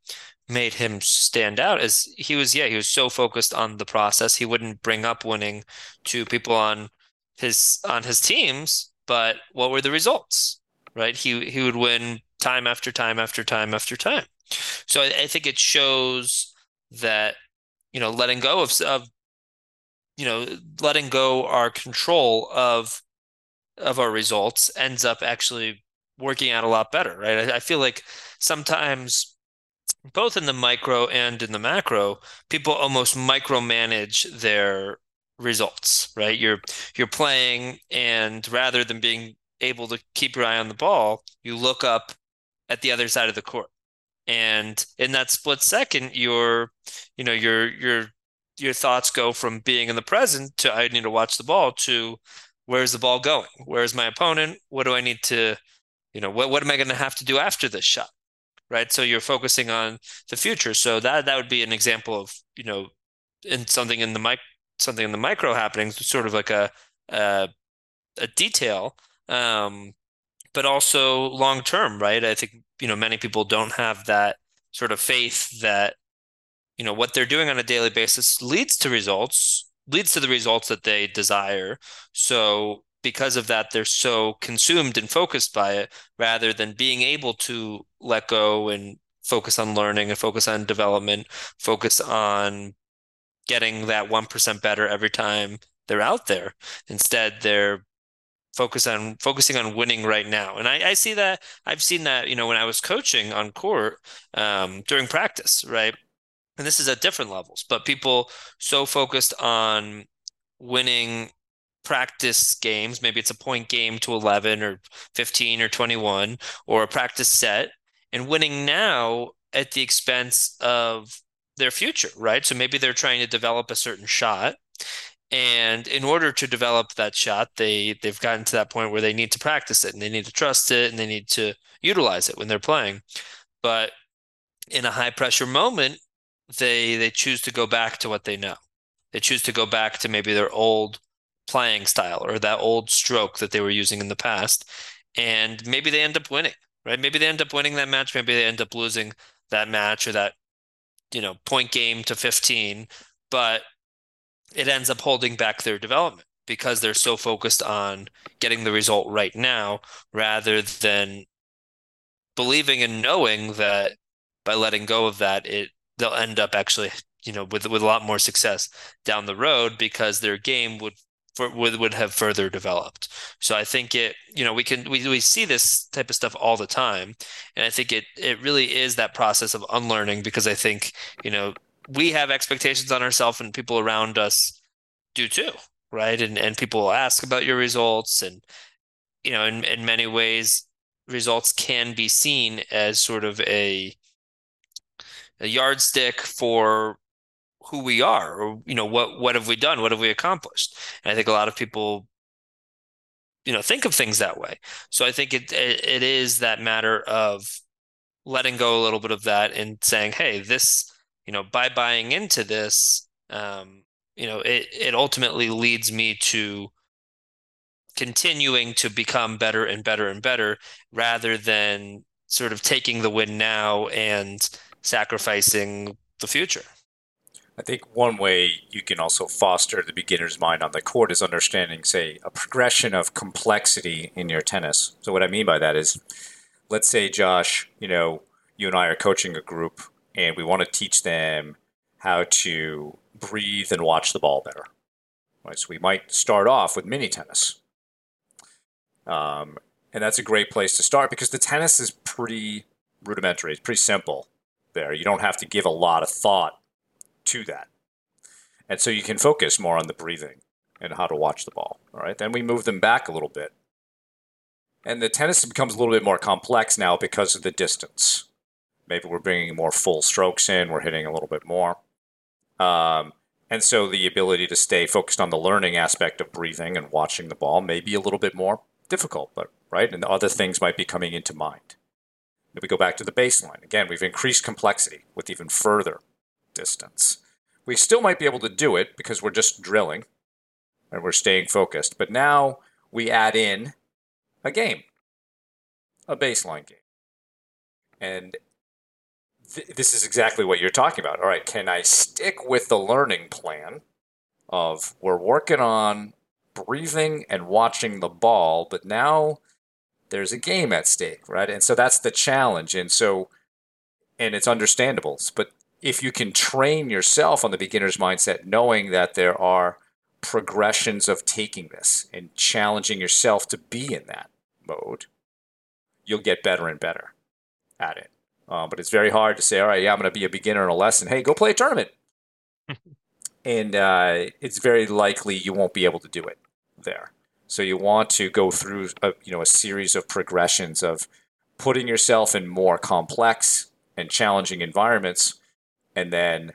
made him stand out is he was yeah he was so focused on the process. He wouldn't bring up winning to people on his on his teams but what were the results right? He he would win time after time after time after time. So I, I think it shows that you know letting go of of you know letting go our control of of our results ends up actually working out a lot better right? I, I feel like sometimes both in the micro and in the macro, people almost micromanage their results, right? You're you're playing and rather than being able to keep your eye on the ball, you look up at the other side of the court. And in that split second, your you know, your your your thoughts go from being in the present to I need to watch the ball to where's the ball going? Where's my opponent? What do I need to, you know, what what am I going to have to do after this shot? Right? So you're focusing on the future. So that that would be an example of you know, in something in the mic something in the micro happening, sort of like a a, a detail, um, but also long term, right? I think you know many people don't have that sort of faith that you know what they're doing on a daily basis leads to results leads to the results that they desire so because of that they're so consumed and focused by it rather than being able to let go and focus on learning and focus on development, focus on getting that 1% better every time they're out there. Instead, they're focus on focusing on winning right now. And I, I see that I've seen that, you know, when I was coaching on court um, during practice, right? And this is at different levels, but people so focused on winning practice games, maybe it's a point game to 11 or 15 or 21 or a practice set and winning now at the expense of their future, right? So maybe they're trying to develop a certain shot. And in order to develop that shot, they they've gotten to that point where they need to practice it and they need to trust it and they need to utilize it when they're playing. But in a high pressure moment, they they choose to go back to what they know. They choose to go back to maybe their old playing style or that old stroke that they were using in the past. And maybe they end up winning right? Maybe they end up winning that match. Maybe they end up losing that match or that, you know, point game to 15, but it ends up holding back their development because they're so focused on getting the result right now rather than believing and knowing that by letting go of that, it they'll end up actually, you know, with with a lot more success down the road because their game would for, would would have further developed. So I think it, you know, we can we we see this type of stuff all the time, and I think it it really is that process of unlearning because I think you know we have expectations on ourselves and people around us do too, right? And and people ask about your results, and you know, in in many ways, results can be seen as sort of a a yardstick for who we are or you know what what have we done? What have we accomplished? And i think a lot of people you know think of things that way. So i think it, it it is that matter of letting go a little bit of that and saying hey this you know by buying into this um you know it it ultimately leads me to continuing to become better and better and better rather than sort of taking the win now and sacrificing the future I think one way you can also foster the beginner's mind on the court is understanding, say, a progression of complexity in your tennis. So, what I mean by that is, let's say, Josh, you know, you and I are coaching a group and we want to teach them how to breathe and watch the ball better. Right? So, we might start off with mini tennis. Um, and that's a great place to start because the tennis is pretty rudimentary, it's pretty simple there. You don't have to give a lot of thought to that. And so you can focus more on the breathing and how to watch the ball. All right. Then we move them back a little bit. And the tennis becomes a little bit more complex now because of the distance. Maybe we're bringing more full strokes in, we're hitting a little bit more. Um, and so the ability to stay focused on the learning aspect of breathing and watching the ball may be a little bit more difficult, but right? And other things might be coming into mind. If we go back to the baseline, again, we've increased complexity with even further distance. We still might be able to do it because we're just drilling and we're staying focused. But now we add in a game, a baseline game. And th- this is exactly what you're talking about. All right, can I stick with the learning plan of we're working on breathing and watching the ball, but now there's a game at stake, right? And so that's the challenge. And so, and it's understandable. But if you can train yourself on the beginner's mindset, knowing that there are progressions of taking this and challenging yourself to be in that mode, you'll get better and better at it. Uh, but it's very hard to say, all right, yeah, I'm going to be a beginner in a lesson. Hey, go play a tournament. and uh, it's very likely you won't be able to do it there. So you want to go through a, you know a series of progressions of putting yourself in more complex and challenging environments and then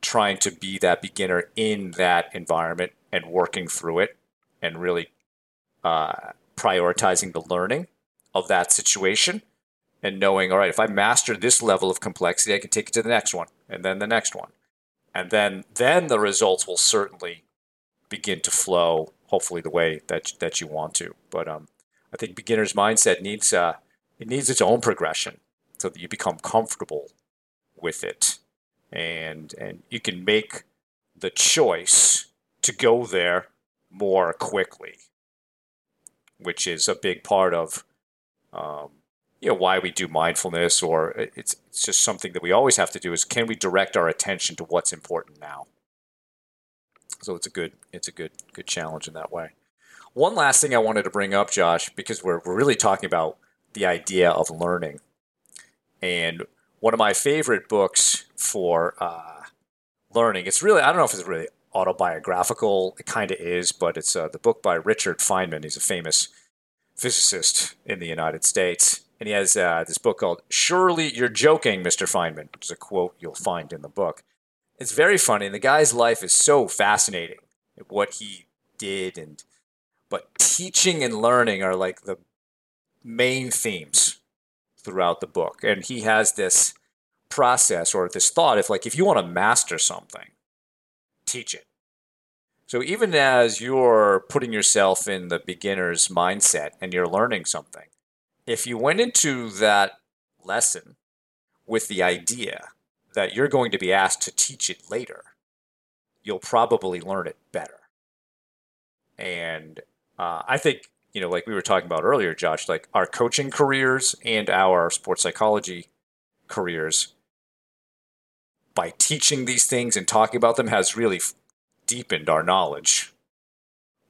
trying to be that beginner in that environment and working through it and really uh, prioritizing the learning of that situation and knowing, all right, if I master this level of complexity, I can take it to the next one and then the next one. And then then the results will certainly begin to flow, hopefully the way that that you want to. But um, I think beginner's mindset needs uh, it needs its own progression so that you become comfortable with it and and you can make the choice to go there more quickly, which is a big part of, um, you know why we do mindfulness or it's it's just something that we always have to do is can we direct our attention to what's important now? So it's a good it's a good good challenge in that way. One last thing i wanted to bring up josh because we're, we're really talking about the idea of learning. And one of my favorite books for uh, learning it's really i don't know if it's really autobiographical it kind of is but it's uh, the book by richard feynman he's a famous physicist in the united states and he has uh, this book called "Surely You're Joking, Mr. Feynman," which is a quote you'll find in the book. It's very funny, and the guy's life is so fascinating. What he did, and but teaching and learning are like the main themes throughout the book. And he has this process or this thought: if like if you want to master something, teach it. So even as you're putting yourself in the beginner's mindset and you're learning something, if you went into that lesson with the idea that you're going to be asked to teach it later, you'll probably learn it better. And uh, I think, you know, like we were talking about earlier, Josh, like our coaching careers and our sports psychology careers, by teaching these things and talking about them, has really deepened our knowledge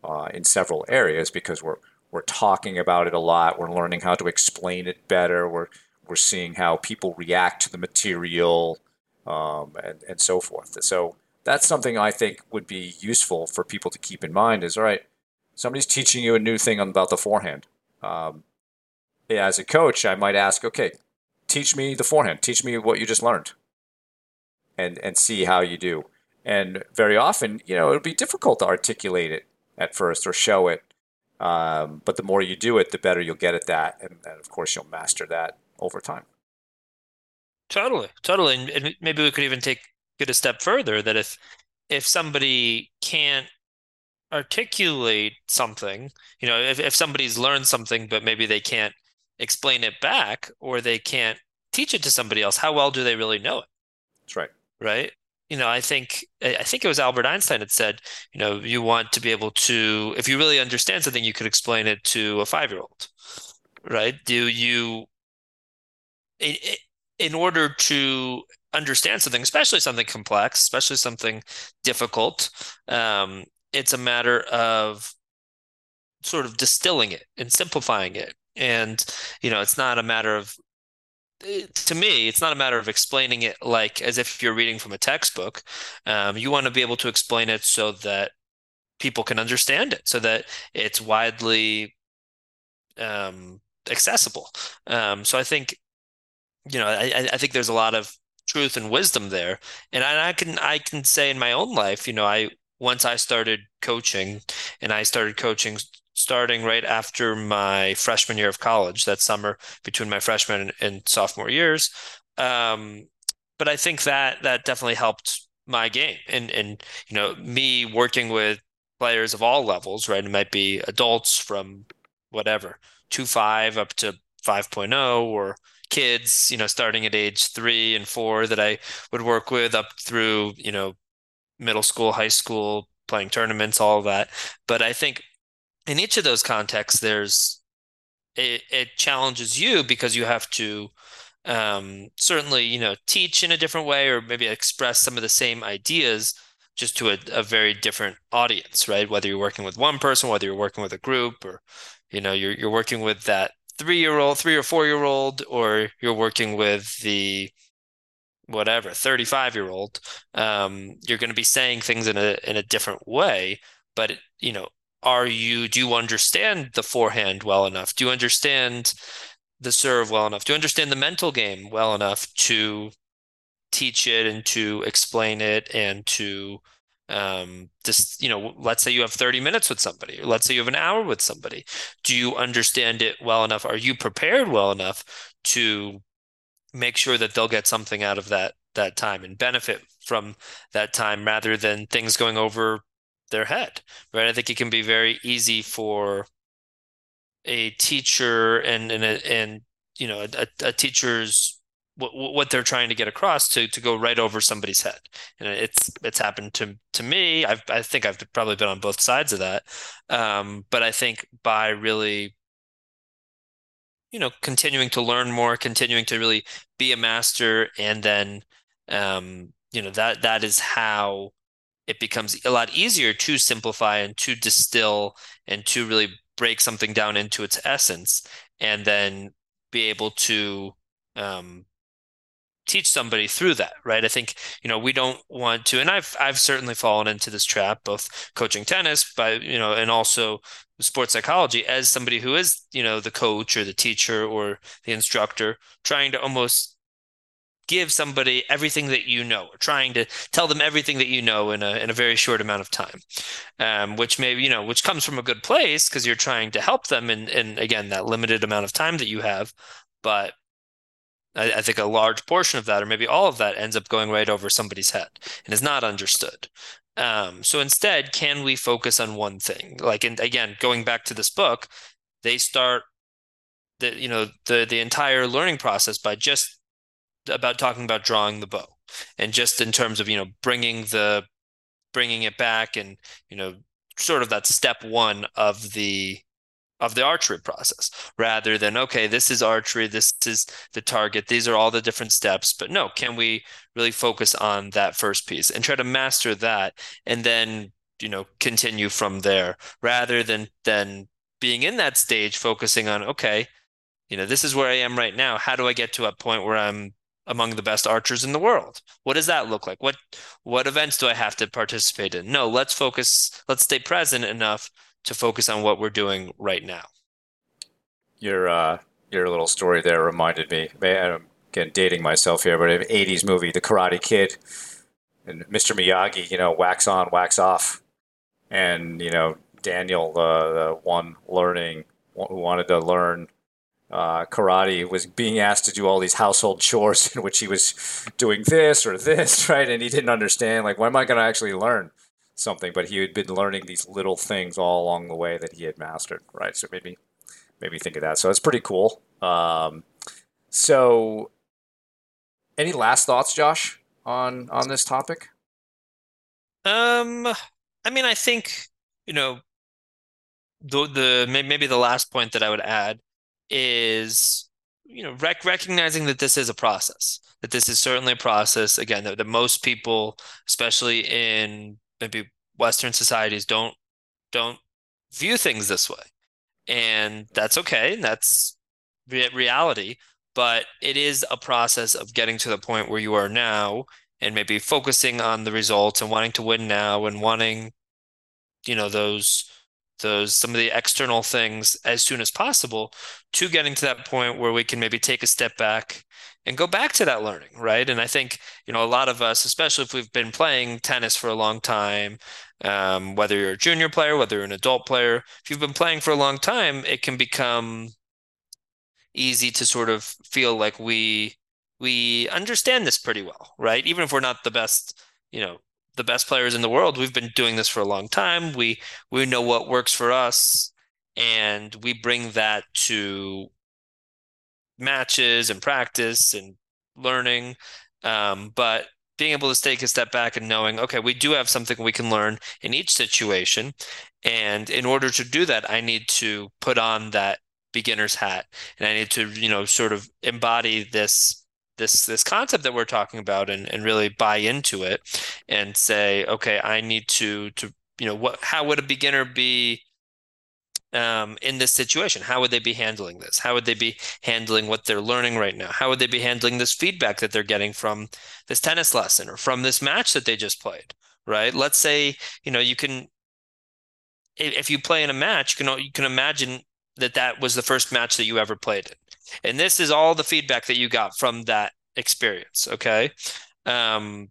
uh, in several areas because we're we're talking about it a lot. We're learning how to explain it better. We're we're seeing how people react to the material, um, and and so forth. So that's something I think would be useful for people to keep in mind. Is all right. Somebody's teaching you a new thing about the forehand. Um, as a coach, I might ask, okay, teach me the forehand. Teach me what you just learned, and and see how you do. And very often, you know, it'll be difficult to articulate it at first or show it um, but the more you do it, the better you'll get at that, and, and of course you'll master that over time. Totally, totally, and, and maybe we could even take it a step further. That if if somebody can't articulate something, you know, if, if somebody's learned something, but maybe they can't explain it back or they can't teach it to somebody else, how well do they really know it? That's right. Right you know, I think I think it was Albert Einstein had said, you know, you want to be able to, if you really understand something, you could explain it to a five year old, right? Do you, in, in order to understand something, especially something complex, especially something difficult, um, it's a matter of sort of distilling it and simplifying it. And, you know, it's not a matter of to me, it's not a matter of explaining it like as if you're reading from a textbook. Um, you want to be able to explain it so that people can understand it, so that it's widely um, accessible. Um, so I think, you know, I, I think there's a lot of truth and wisdom there, and I, I can I can say in my own life, you know, I once I started coaching, and I started coaching starting right after my freshman year of college, that summer between my freshman and, sophomore years. Um, but I think that that definitely helped my game and and you know me working with players of all levels, right? It might be adults from whatever two five up to 5.0 or kids, you know, starting at age three and four that I would work with up through, you know, middle school, high school, playing tournaments, all that. But I think in each of those contexts, there's it, it challenges you because you have to um, certainly, you know, teach in a different way or maybe express some of the same ideas just to a, a very different audience, right? Whether you're working with one person, whether you're working with a group, or you know, you're you're working with that three year old, three or four year old, or you're working with the whatever 35 year old um, you're going to be saying things in a in a different way but you know are you do you understand the forehand well enough? Do you understand the serve well enough? Do you understand the mental game well enough to teach it and to explain it and to um just you know let's say you have 30 minutes with somebody let's say you have an hour with somebody. Do you understand it well enough? Are you prepared well enough to make sure that they'll get something out of that that time and benefit from that time rather than things going over their head, right? I think it can be very easy for a teacher and and and you know a, a teacher's what, what they're trying to get across to to go right over somebody's head. And it's it's happened to to me. I've, i think i've probably been on both sides of that. Um, but i think by really you know, continuing to learn more, continuing to really be a master, and then, um, you know, that that is how it becomes a lot easier to simplify and to distill and to really break something down into its essence, and then be able to um, teach somebody through that, right? I think you know we don't want to, and I've I've certainly fallen into this trap, both coaching tennis, by you know, and also sports psychology as somebody who is you know the coach or the teacher or the instructor, trying to almost give somebody everything that you know, or trying to tell them everything that you know in a in a very short amount of time, um, which maybe you know which comes from a good place because you're trying to help them in in again that limited amount of time that you have, but I, I, think a large portion of that, or maybe all of that, ends up going right over somebody's head and is not understood. Um, so instead, can we focus on one thing? Like, and again, going back to this book, they start the you know the the entire learning process by just about talking about drawing the bow, and just in terms of you know bringing the bringing it back and you know sort of that step one of the of the archery process rather than okay this is archery this is the target these are all the different steps. But no can we really focus on that first piece and try to master that and then you know continue from there rather than than being in that stage focusing on okay you know this is where i am right now. How do i get to a point where i'm among the best archers in the world? What does that look like? What what events do i have to participate in? No let's focus let's stay present enough to focus on what we're doing right now. Your uh, your little story there reminded me. I'm again dating myself here, but an '80s movie, The Karate Kid, and Mr. Miyagi, you know, wax on, wax off, and you know Daniel, uh, the one learning who wanted to learn uh, karate was being asked to do all these household chores in which he was doing this or this, right? And he didn't understand, like, when am I going to actually learn? Something, but he had been learning these little things all along the way that he had mastered, right? So maybe maybe think of that. So it's pretty cool. Um, so, any last thoughts, Josh, on on this topic? Um, I mean, I think you know the the maybe the last point that I would add is you know rec- recognizing that this is a process that this is certainly a process again that, that most people especially in maybe Western societies don't don't view things this way, and that's okay. And that's re- reality. But it is a process of getting to the point where you are now, and maybe focusing on the results and wanting to win now, and wanting, you know, those those some of the external things as soon as possible to getting to that point where we can maybe take a step back and go back to that learning, right? And I think, you know, a lot of us, especially if we've been playing tennis for a long time, um, whether you're a junior player, whether you're an adult player, if you've been playing for a long time, it can become easy to sort of feel like we we understand this pretty well, right? Even if we're not the best, you know, the best players in the world, we've been doing this for a long time. We we know what works for us and we bring that to matches and practice and learning. Um, but being able to take a step back and knowing, okay, we do have something we can learn in each situation. And in order to do that, I need to put on that beginner's hat and I need to, you know, sort of embody this this this concept that we're talking about and, and really buy into it and say, okay, I need to to you know what how would a beginner be um, in this situation? How would they be handling this? How would they be handling what they're learning right now? How would they be handling this feedback that they're getting from this tennis lesson or from this match that they just played? Right? Let's say you know you can if you play in a match, you can you can imagine that that was the first match that you ever played in, and this is all the feedback that you got from that experience. Okay. Um,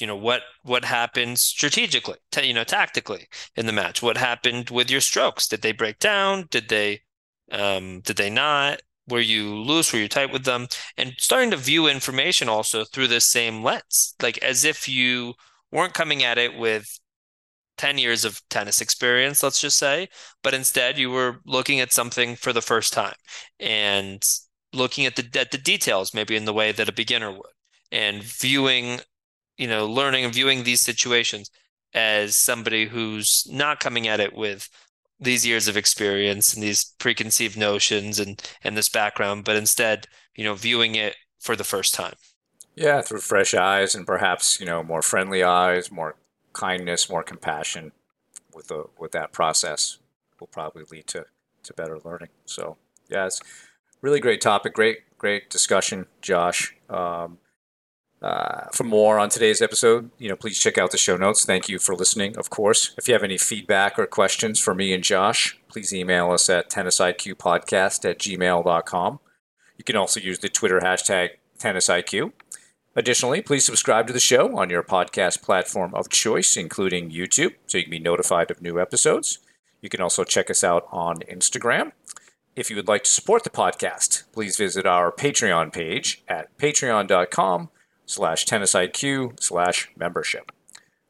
you know what what happened strategically t- you know tactically in the match? What happened with your strokes? Did they break down? Did they um did they not? Were you loose? Were you tight with them? And starting to view information also through the same lens like as if you weren't coming at it with 10 years of tennis experience let's just say but instead you were looking at something for the first time and looking at the at the details maybe in the way that a beginner would and viewing you know, learning and viewing these situations as somebody who's not coming at it with these years of experience and these preconceived notions and and this background, but instead, you know, viewing it for the first time. Yeah, through fresh eyes and perhaps you know more friendly eyes, more kindness, more compassion with the with that process will probably lead to to better learning. So yeah, it's really great topic, great great discussion, Josh. Um, uh, for more on today's episode, you know, please check out the show notes. Thank you for listening, of course. If you have any feedback or questions for me and Josh, please email us at tennisiqpodcast at gmail.com. You can also use the Twitter hashtag tennisiq. Additionally, please subscribe to the show on your podcast platform of choice, including YouTube, so you can be notified of new episodes. You can also check us out on Instagram. If you would like to support the podcast, please visit our Patreon page at patreon.com slash tennisiq slash membership.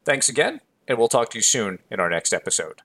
Thanks again, and we'll talk to you soon in our next episode.